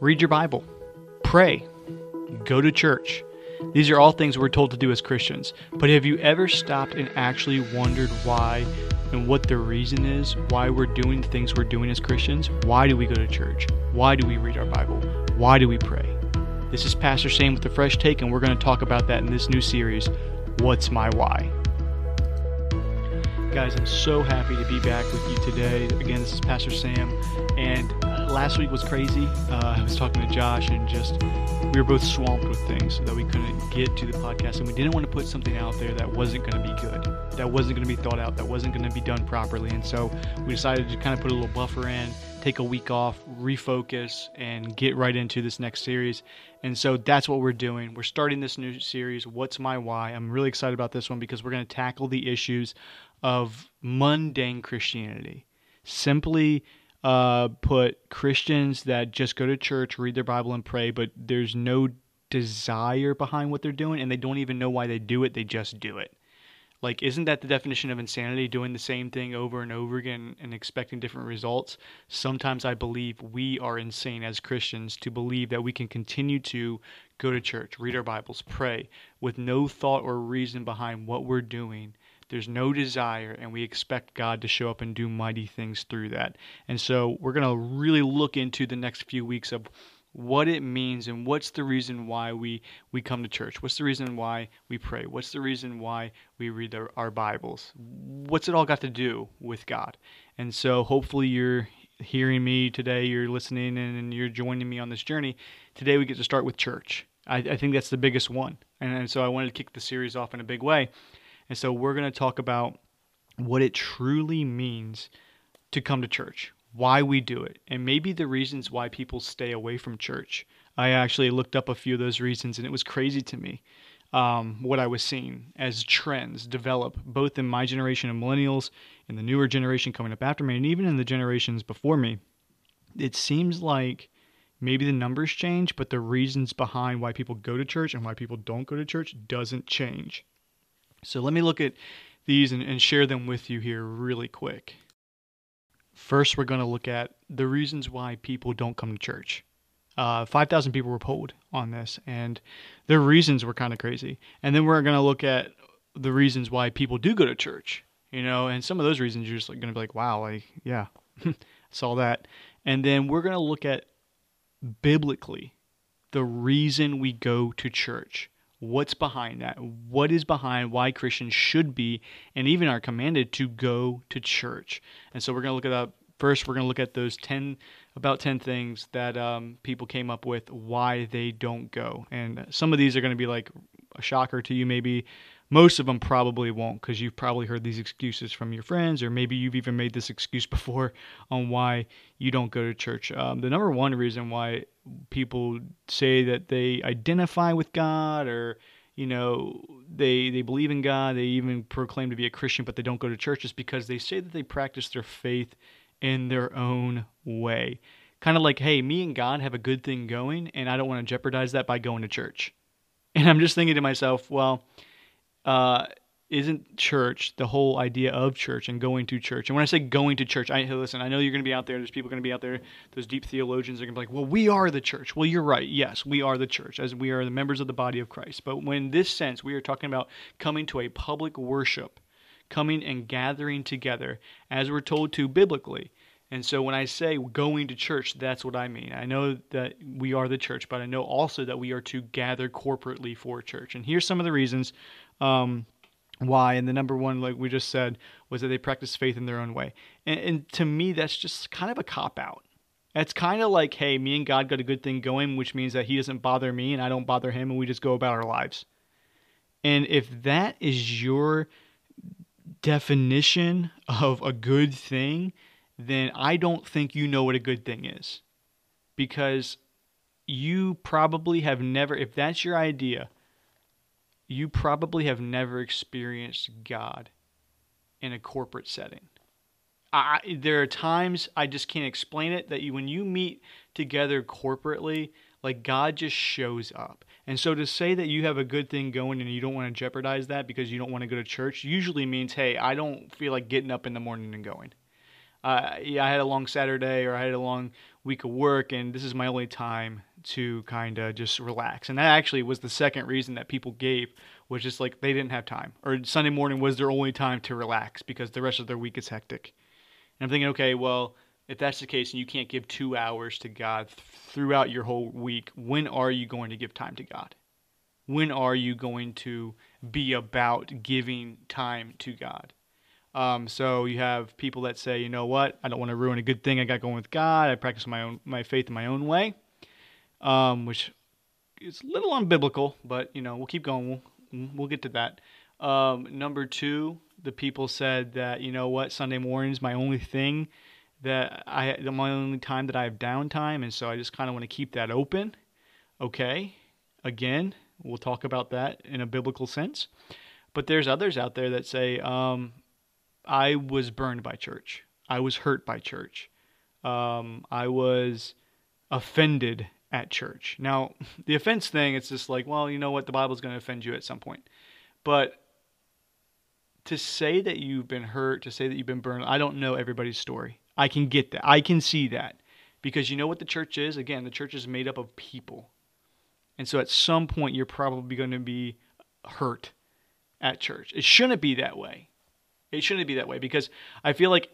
read your Bible, pray, go to church. These are all things we're told to do as Christians. But have you ever stopped and actually wondered why and what the reason is why we're doing the things we're doing as Christians? Why do we go to church? Why do we read our Bible? Why do we pray? This is Pastor Sam with a fresh take, and we're going to talk about that in this new series, What's My Why? Guys, I'm so happy to be back with you today. Again, this is Pastor Sam, and last week was crazy. Uh, I was talking to Josh, and just we were both swamped with things so that we couldn't get to the podcast, and we didn't want to put something out there that wasn't going to be good, that wasn't going to be thought out, that wasn't going to be done properly. And so we decided to kind of put a little buffer in, take a week off, refocus, and get right into this next series. And so that's what we're doing. We're starting this new series, What's My Why? I'm really excited about this one because we're going to tackle the issues of mundane Christianity. Simply uh, put Christians that just go to church, read their Bible, and pray, but there's no desire behind what they're doing, and they don't even know why they do it. They just do it. Like, isn't that the definition of insanity? Doing the same thing over and over again and expecting different results? Sometimes I believe we are insane as Christians to believe that we can continue to go to church, read our Bibles, pray with no thought or reason behind what we're doing there's no desire, and we expect God to show up and do mighty things through that. And so we're going to really look into the next few weeks of what it means and what's the reason why we, we come to church. What's the reason why we pray? What's the reason why we read our, our Bibles? What's it all got to do with God? And so hopefully you're hearing me today, you're listening and you're joining me on this journey. Today we get to start with church. I, I think that's the biggest one. And, and so I wanted to kick the series off in a big way. And so we're going to talk about what it truly means to come to church, why we do it, and maybe the reasons why people stay away from church. I actually looked up a few of those reasons, and it was crazy to me um, what I was seeing as trends develop, both in my generation of millennials, in the newer generation coming up after me, and even in the generations before me. It seems like maybe the numbers change, but the reasons behind why people go to church and why people don't go to church doesn't change. So let me look at these and, and share them with you here really quick. First, we're going to look at the reasons why people don't come to church. Uh, 5,000 people were polled on this, and their reasons were kind of crazy. And then we're going to look at the reasons why people do go to church, you know, and some of those reasons you're just going to be like, wow, like, yeah, saw that. And then we're going to look at biblically the reason we go to church. What's behind that? What is behind why Christians should be and even are commanded to go to church? And so we're going to look at that. First, we're going to look at those 10, about 10 things that um, people came up with why they don't go. And some of these are going to be like a shocker to you, maybe most of them probably won't because you've probably heard these excuses from your friends, or maybe you've even made this excuse before on why you don't go to church. Um, the number one reason why people say that they identify with God or you know they they believe in God, they even proclaim to be a Christian, but they don't go to church is because they say that they practice their faith in their own way. Kind of like, hey, me and God have a good thing going, and I don't want to jeopardize that by going to church. And I'm just thinking to myself, well, uh, isn't church the whole idea of church and going to church? And when I say going to church, I listen. I know you're going to be out there. There's people going to be out there. Those deep theologians are going to be like, "Well, we are the church." Well, you're right. Yes, we are the church, as we are the members of the body of Christ. But when this sense, we are talking about coming to a public worship, coming and gathering together, as we're told to biblically. And so when I say going to church, that's what I mean. I know that we are the church, but I know also that we are to gather corporately for church. And here's some of the reasons um, why. And the number one, like we just said, was that they practice faith in their own way. And, and to me, that's just kind of a cop out. It's kind of like, hey, me and God got a good thing going, which means that He doesn't bother me and I don't bother Him, and we just go about our lives. And if that is your definition of a good thing, then I don't think you know what a good thing is. Because you probably have never, if that's your idea, you probably have never experienced God in a corporate setting. I, there are times I just can't explain it that you, when you meet together corporately, like God just shows up. And so to say that you have a good thing going and you don't want to jeopardize that because you don't want to go to church usually means, hey, I don't feel like getting up in the morning and going. Uh, yeah, I had a long Saturday or I had a long week of work, and this is my only time to kind of just relax. And that actually was the second reason that people gave was just like they didn't have time, or Sunday morning was their only time to relax because the rest of their week is hectic. And I'm thinking, okay, well, if that's the case and you can't give two hours to God th- throughout your whole week, when are you going to give time to God? When are you going to be about giving time to God? Um, so you have people that say, you know what, I don't want to ruin a good thing I got going with God. I practice my own my faith in my own way, um, which is a little unbiblical, but you know we'll keep going. We'll, we'll get to that. Um, number two, the people said that you know what, Sunday morning is my only thing that I my only time that I have downtime, and so I just kind of want to keep that open. Okay, again, we'll talk about that in a biblical sense. But there's others out there that say, um, I was burned by church. I was hurt by church. Um, I was offended at church. Now, the offense thing, it's just like, well, you know what? The Bible's going to offend you at some point. But to say that you've been hurt, to say that you've been burned, I don't know everybody's story. I can get that. I can see that. Because you know what the church is? Again, the church is made up of people. And so at some point, you're probably going to be hurt at church. It shouldn't be that way. It shouldn't be that way because I feel like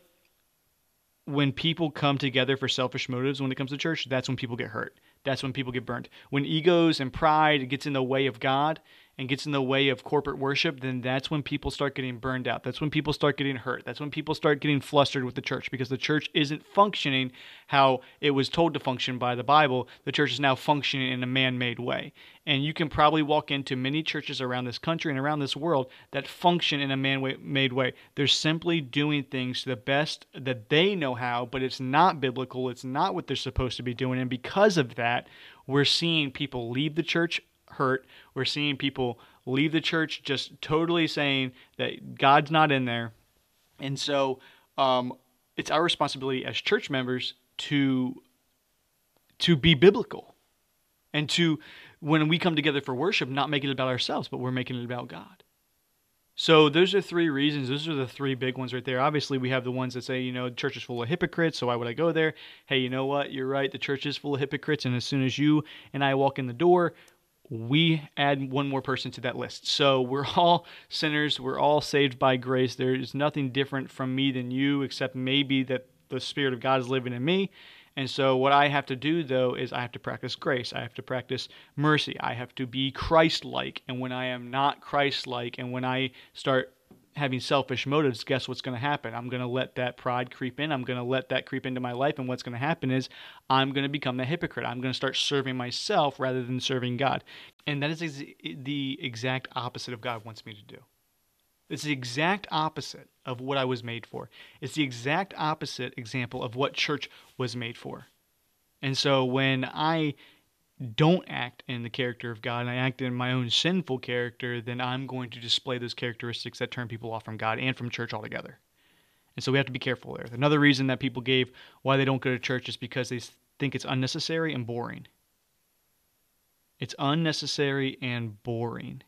when people come together for selfish motives when it comes to church, that's when people get hurt. That's when people get burned. When egos and pride gets in the way of God and gets in the way of corporate worship, then that's when people start getting burned out. That's when people start getting hurt. That's when people start getting flustered with the church because the church isn't functioning how it was told to function by the Bible. The church is now functioning in a man made way. And you can probably walk into many churches around this country and around this world that function in a man made way. They're simply doing things to the best that they know how, but it's not biblical. It's not what they're supposed to be doing. And because of that, we're seeing people leave the church hurt. We're seeing people leave the church just totally saying that God's not in there. And so um, it's our responsibility as church members to to be biblical and to when we come together for worship not make it about ourselves but we're making it about god. So those are three reasons. Those are the three big ones right there. Obviously we have the ones that say you know the church is full of hypocrites so why would i go there? Hey you know what? You're right. The church is full of hypocrites and as soon as you and i walk in the door we add one more person to that list. So we're all sinners. We're all saved by grace. There's nothing different from me than you, except maybe that the Spirit of God is living in me. And so, what I have to do, though, is I have to practice grace. I have to practice mercy. I have to be Christ like. And when I am not Christ like, and when I start having selfish motives, guess what's going to happen? I'm going to let that pride creep in. I'm going to let that creep into my life. And what's going to happen is I'm going to become the hypocrite. I'm going to start serving myself rather than serving God. And that is ex- the exact opposite of God wants me to do. It's the exact opposite of what I was made for. It's the exact opposite example of what church was made for. And so when I don't act in the character of God and I act in my own sinful character, then I'm going to display those characteristics that turn people off from God and from church altogether. And so we have to be careful there. Another reason that people gave why they don't go to church is because they think it's unnecessary and boring. It's unnecessary and boring.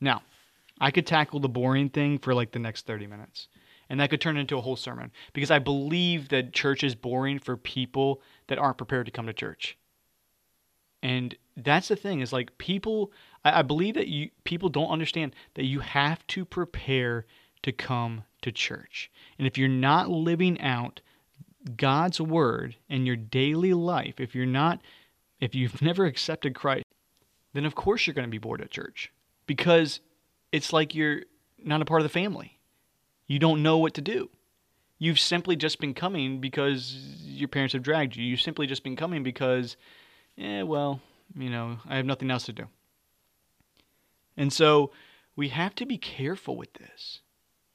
Now, I could tackle the boring thing for like the next 30 minutes. And that could turn into a whole sermon because I believe that church is boring for people that aren't prepared to come to church. And that's the thing is like people, I, I believe that you people don't understand that you have to prepare to come to church. And if you're not living out God's word in your daily life, if you're not, if you've never accepted Christ, then of course you're going to be bored at church because it's like you're not a part of the family. You don't know what to do. You've simply just been coming because your parents have dragged you. You've simply just been coming because yeah, well, you know, I have nothing else to do. And so we have to be careful with this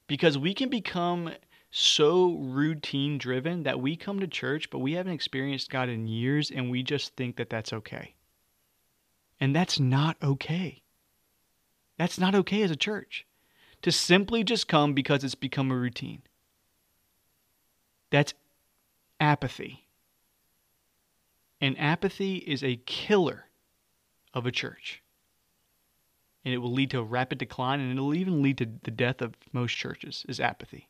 because we can become so routine driven that we come to church, but we haven't experienced God in years and we just think that that's okay. And that's not okay. That's not okay as a church. To simply just come because it's become a routine. That's apathy. And apathy is a killer of a church. And it will lead to a rapid decline and it'll even lead to the death of most churches is apathy.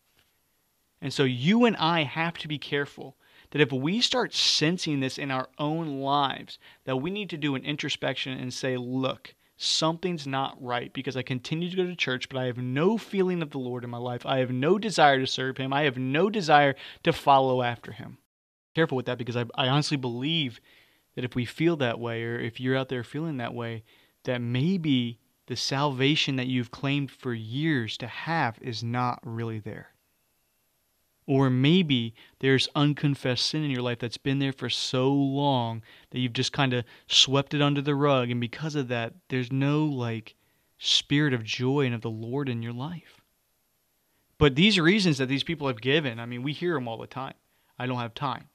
And so you and I have to be careful that if we start sensing this in our own lives, that we need to do an introspection and say, look, something's not right because I continue to go to church, but I have no feeling of the Lord in my life. I have no desire to serve Him. I have no desire to follow after Him. Careful with that because I, I honestly believe that if we feel that way, or if you're out there feeling that way, that maybe the salvation that you've claimed for years to have is not really there. Or maybe there's unconfessed sin in your life that's been there for so long that you've just kind of swept it under the rug. And because of that, there's no like spirit of joy and of the Lord in your life. But these reasons that these people have given, I mean, we hear them all the time. I don't have time.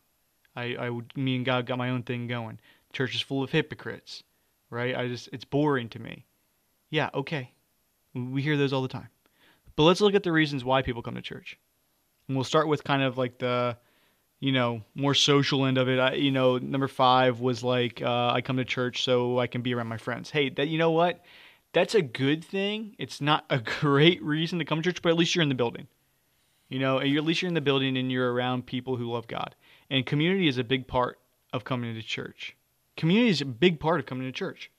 I, I me and God got my own thing going. church is full of hypocrites, right? I just, it's boring to me. Yeah, okay. We hear those all the time. But let's look at the reasons why people come to church. And we'll start with kind of like the, you know, more social end of it. I, you know, number five was like, uh, I come to church so I can be around my friends. Hey, that you know what? That's a good thing. It's not a great reason to come to church, but at least you're in the building. You know, at least you're in the building and you're around people who love God. And community is a big part of coming to church. Community is a big part of coming to church.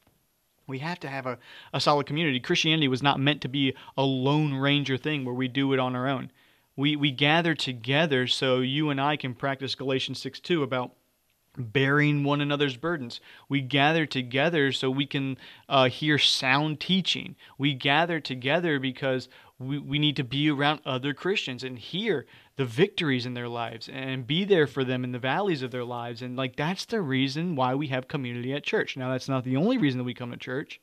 We have to have a, a solid community. Christianity was not meant to be a lone ranger thing where we do it on our own we, we gather together so you and I can practice Galatians 6 2 about bearing one another's burdens. We gather together so we can uh, hear sound teaching. We gather together because we, we need to be around other Christians and hear the victories in their lives and be there for them in the valleys of their lives. And like that's the reason why we have community at church. Now, that's not the only reason that we come to church,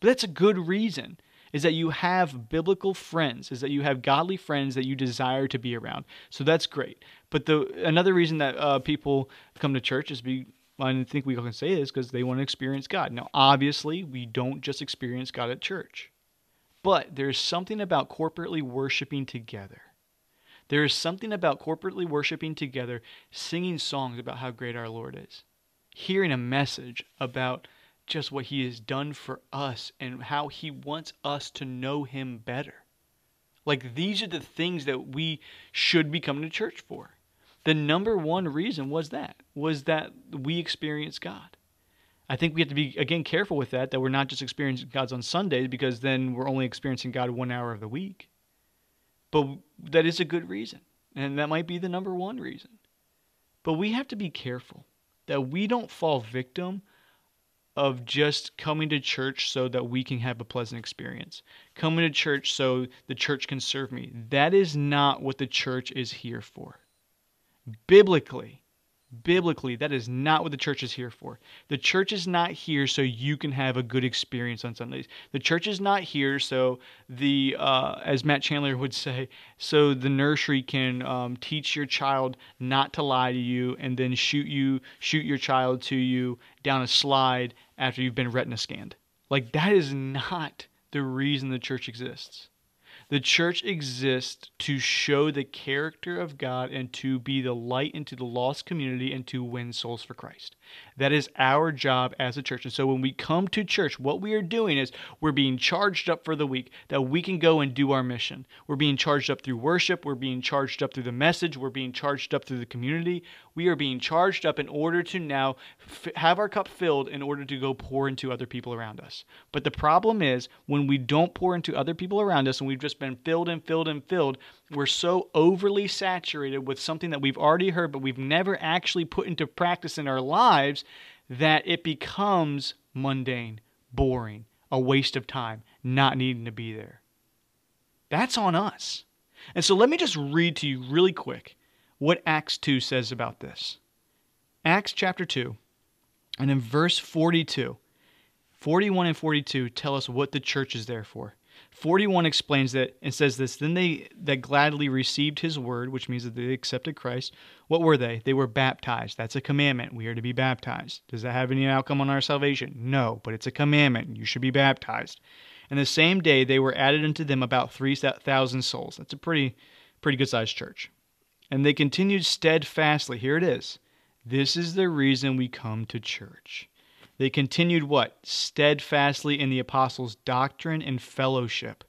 but that's a good reason is that you have biblical friends, is that you have godly friends that you desire to be around. So that's great. But the another reason that uh, people come to church is be I think we can say this because they want to experience God. Now, obviously, we don't just experience God at church, but there's something about corporately worshiping together. There is something about corporately worshiping together, singing songs about how great our Lord is, hearing a message about just what he has done for us and how he wants us to know him better. Like these are the things that we should be coming to church for. The number one reason was that was that we experience God. I think we have to be again careful with that that we're not just experiencing God's on Sundays because then we're only experiencing God 1 hour of the week. But that is a good reason, and that might be the number one reason. But we have to be careful that we don't fall victim of just coming to church so that we can have a pleasant experience. Coming to church so the church can serve me. That is not what the church is here for. Biblically, biblically, that is not what the church is here for. The church is not here so you can have a good experience on Sundays. The church is not here so the, uh, as Matt Chandler would say, so the nursery can um, teach your child not to lie to you and then shoot you, shoot your child to you down a slide after you've been retina scanned. Like that is not the reason the church exists. The church exists to show the character of God and to be the light into the lost community and to win souls for Christ. That is our job as a church. And so when we come to church, what we are doing is we're being charged up for the week that we can go and do our mission. We're being charged up through worship, we're being charged up through the message, we're being charged up through the community. We are being charged up in order to now f- have our cup filled in order to go pour into other people around us. But the problem is when we don't pour into other people around us and we've just been filled and filled and filled, we're so overly saturated with something that we've already heard but we've never actually put into practice in our lives that it becomes mundane, boring, a waste of time, not needing to be there. That's on us. And so let me just read to you really quick what Acts 2 says about this. Acts chapter 2, and in verse 42, 41 and 42 tell us what the church is there for. 41 explains that and says this then they that gladly received his word which means that they accepted christ what were they? They were baptized. That's a commandment. We are to be baptized. Does that have any outcome on our salvation? No but it's a commandment. You should be baptized. And the same day they were added unto them about 3000 souls. That's a pretty pretty good sized church. And they continued steadfastly. Here it is. This is the reason we come to church they continued what? Steadfastly in the apostles' doctrine and fellowship.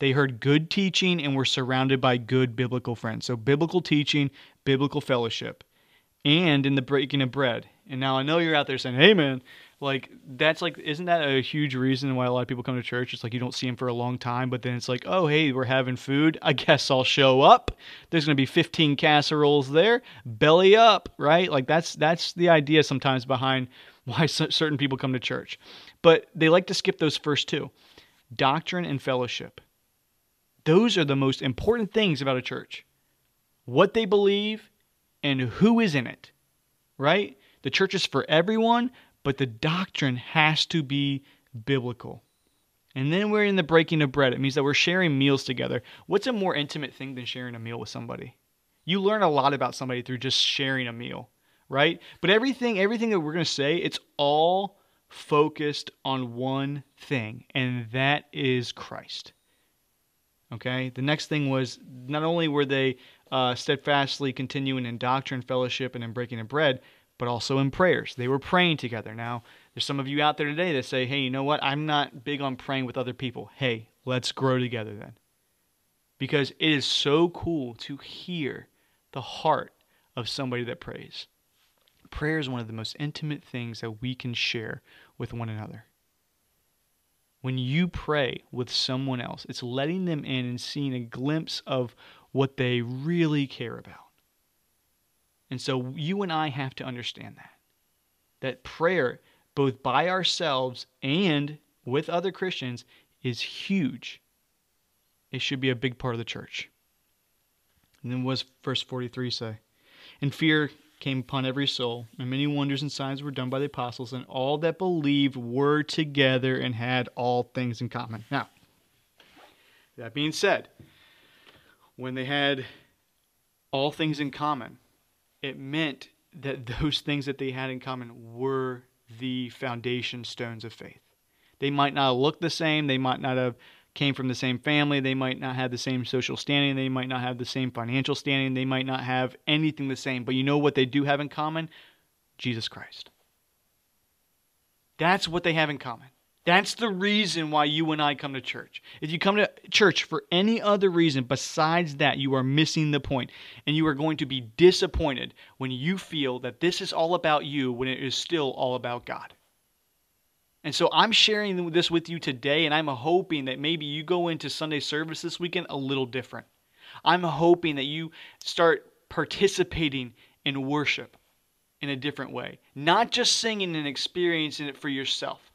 They heard good teaching and were surrounded by good biblical friends. So, biblical teaching, biblical fellowship, and in the breaking of bread. And now I know you're out there saying, hey, man, like that's like isn't that a huge reason why a lot of people come to church it's like you don't see them for a long time but then it's like oh hey we're having food i guess i'll show up there's going to be 15 casseroles there belly up right like that's that's the idea sometimes behind why certain people come to church but they like to skip those first two doctrine and fellowship those are the most important things about a church what they believe and who is in it right the church is for everyone but the doctrine has to be biblical. And then we're in the breaking of bread. It means that we're sharing meals together. What's a more intimate thing than sharing a meal with somebody? You learn a lot about somebody through just sharing a meal, right? But everything everything that we're going to say, it's all focused on one thing, and that is Christ. Okay? The next thing was not only were they uh, steadfastly continuing in doctrine, fellowship, and in breaking of bread, but also in prayers. They were praying together. Now, there's some of you out there today that say, hey, you know what? I'm not big on praying with other people. Hey, let's grow together then. Because it is so cool to hear the heart of somebody that prays. Prayer is one of the most intimate things that we can share with one another. When you pray with someone else, it's letting them in and seeing a glimpse of what they really care about. And so you and I have to understand that. That prayer, both by ourselves and with other Christians, is huge. It should be a big part of the church. And then what does verse 43 say? And fear came upon every soul, and many wonders and signs were done by the apostles, and all that believed were together and had all things in common. Now, that being said, when they had all things in common, it meant that those things that they had in common were the foundation stones of faith. They might not look the same, they might not have came from the same family, they might not have the same social standing, they might not have the same financial standing, they might not have anything the same, but you know what they do have in common? Jesus Christ. That's what they have in common. That's the reason why you and I come to church. If you come to church for any other reason besides that, you are missing the point. And you are going to be disappointed when you feel that this is all about you when it is still all about God. And so I'm sharing this with you today, and I'm hoping that maybe you go into Sunday service this weekend a little different. I'm hoping that you start participating in worship in a different way, not just singing and experiencing it for yourself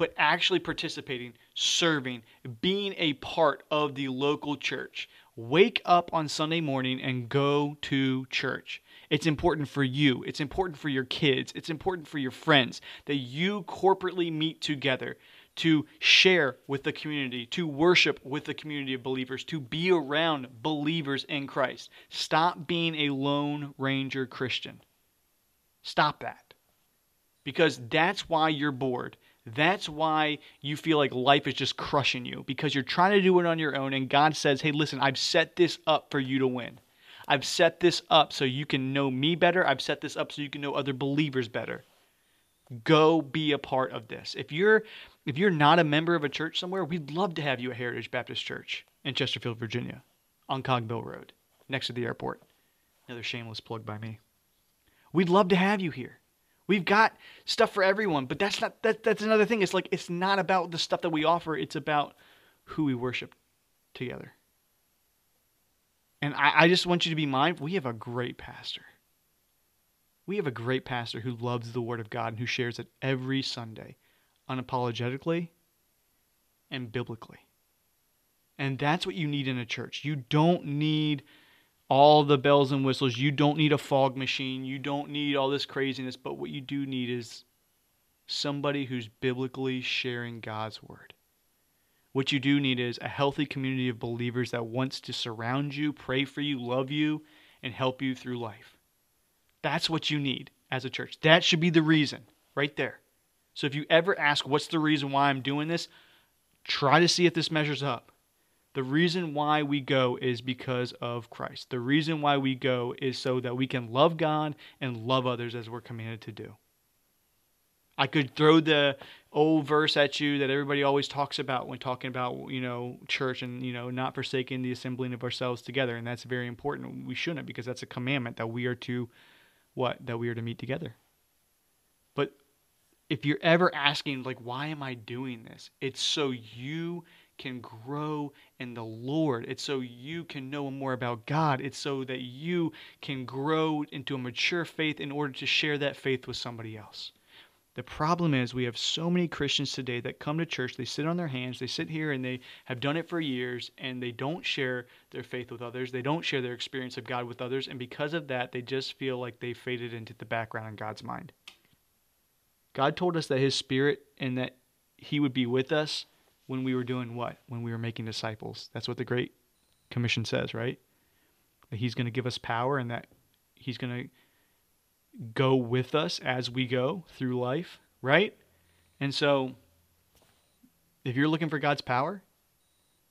but actually participating, serving, being a part of the local church. Wake up on Sunday morning and go to church. It's important for you. It's important for your kids. It's important for your friends that you corporately meet together to share with the community, to worship with the community of believers, to be around believers in Christ. Stop being a lone ranger Christian. Stop that. Because that's why you're bored. That's why you feel like life is just crushing you because you're trying to do it on your own. And God says, Hey, listen, I've set this up for you to win. I've set this up so you can know me better. I've set this up so you can know other believers better. Go be a part of this. If you're if you're not a member of a church somewhere, we'd love to have you at Heritage Baptist Church in Chesterfield, Virginia, on Cogbill Road, next to the airport. Another shameless plug by me. We'd love to have you here. We've got stuff for everyone, but that's not that that's another thing. It's like it's not about the stuff that we offer, it's about who we worship together. And I, I just want you to be mindful. We have a great pastor. We have a great pastor who loves the Word of God and who shares it every Sunday, unapologetically and biblically. And that's what you need in a church. You don't need all the bells and whistles. You don't need a fog machine. You don't need all this craziness. But what you do need is somebody who's biblically sharing God's word. What you do need is a healthy community of believers that wants to surround you, pray for you, love you, and help you through life. That's what you need as a church. That should be the reason right there. So if you ever ask, what's the reason why I'm doing this? Try to see if this measures up. The reason why we go is because of Christ. The reason why we go is so that we can love God and love others as we're commanded to do. I could throw the old verse at you that everybody always talks about when talking about you know church and you know not forsaking the assembling of ourselves together and that's very important. We shouldn't because that's a commandment that we are to what? That we are to meet together. But if you're ever asking like why am i doing this? It's so you can grow in the lord. It's so you can know more about god. It's so that you can grow into a mature faith in order to share that faith with somebody else the problem is we have so many Christians today that come to church, they sit on their hands, they sit here and they have done it for years and they don't share their faith with others. They don't share their experience of God with others, and because of that, they just feel like they faded into the background in God's mind. God told us that his spirit and that he would be with us when we were doing what? When we were making disciples. That's what the great commission says, right? That he's going to give us power and that he's going to go with us as we go through life, right? And so, if you're looking for God's power,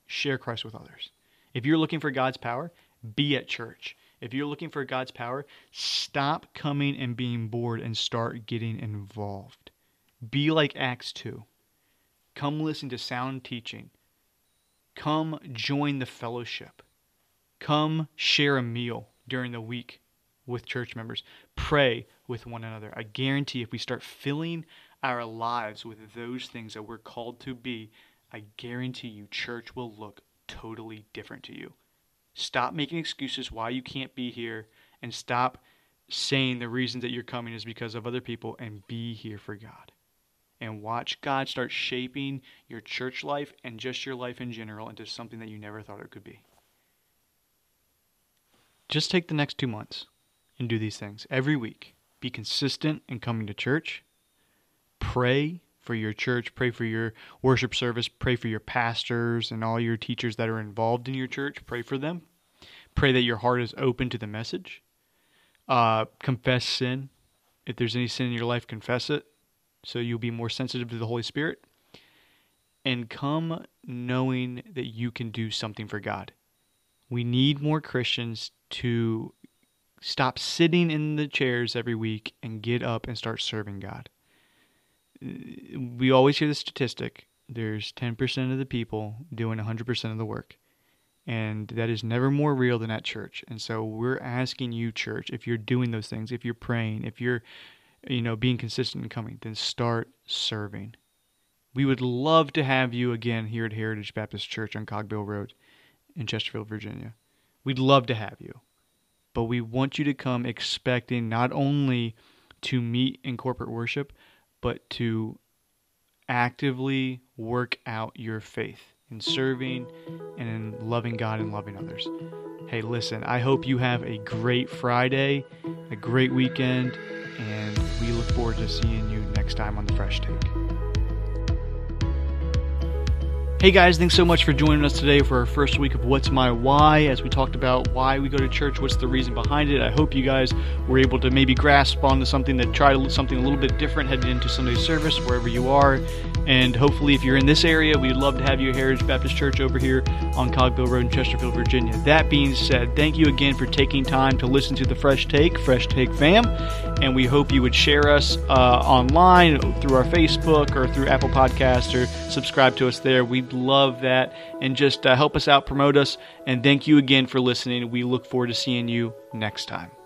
share Christ with others. If you're looking for God's power, be at church. If you're looking for God's power, stop coming and being bored and start getting involved. Be like Acts 2. Come listen to sound teaching. Come join the fellowship. Come share a meal during the week with church members. Pray with one another. I guarantee if we start filling our lives with those things that we're called to be, I guarantee you church will look totally different to you. Stop making excuses why you can't be here and stop saying the reason that you're coming is because of other people and be here for God. And watch God start shaping your church life and just your life in general into something that you never thought it could be. Just take the next two months and do these things every week. Be consistent in coming to church. Pray for your church. Pray for your worship service. Pray for your pastors and all your teachers that are involved in your church. Pray for them. Pray that your heart is open to the message. Uh, confess sin. If there's any sin in your life, confess it so you'll be more sensitive to the Holy Spirit. And come knowing that you can do something for God. We need more Christians to stop sitting in the chairs every week and get up and start serving God. We always hear the statistic there's 10% of the people doing 100% of the work. And that is never more real than at church. And so we're asking you, church, if you're doing those things, if you're praying, if you're, you know, being consistent and coming, then start serving. We would love to have you again here at Heritage Baptist Church on Cogbill Road in Chesterfield, Virginia. We'd love to have you but we want you to come expecting not only to meet in corporate worship, but to actively work out your faith in serving and in loving God and loving others. Hey, listen, I hope you have a great Friday, a great weekend, and we look forward to seeing you next time on the Fresh Take. Hey guys, thanks so much for joining us today for our first week of What's My Why as we talked about why we go to church, what's the reason behind it. I hope you guys were able to maybe grasp onto something that try something a little bit different heading into Sunday service wherever you are. And hopefully, if you're in this area, we'd love to have you at Heritage Baptist Church over here on Cogbill Road in Chesterfield, Virginia. That being said, thank you again for taking time to listen to the Fresh Take, Fresh Take fam. And we hope you would share us uh, online through our Facebook or through Apple Podcasts or subscribe to us there. We'd love that. And just uh, help us out, promote us. And thank you again for listening. We look forward to seeing you next time.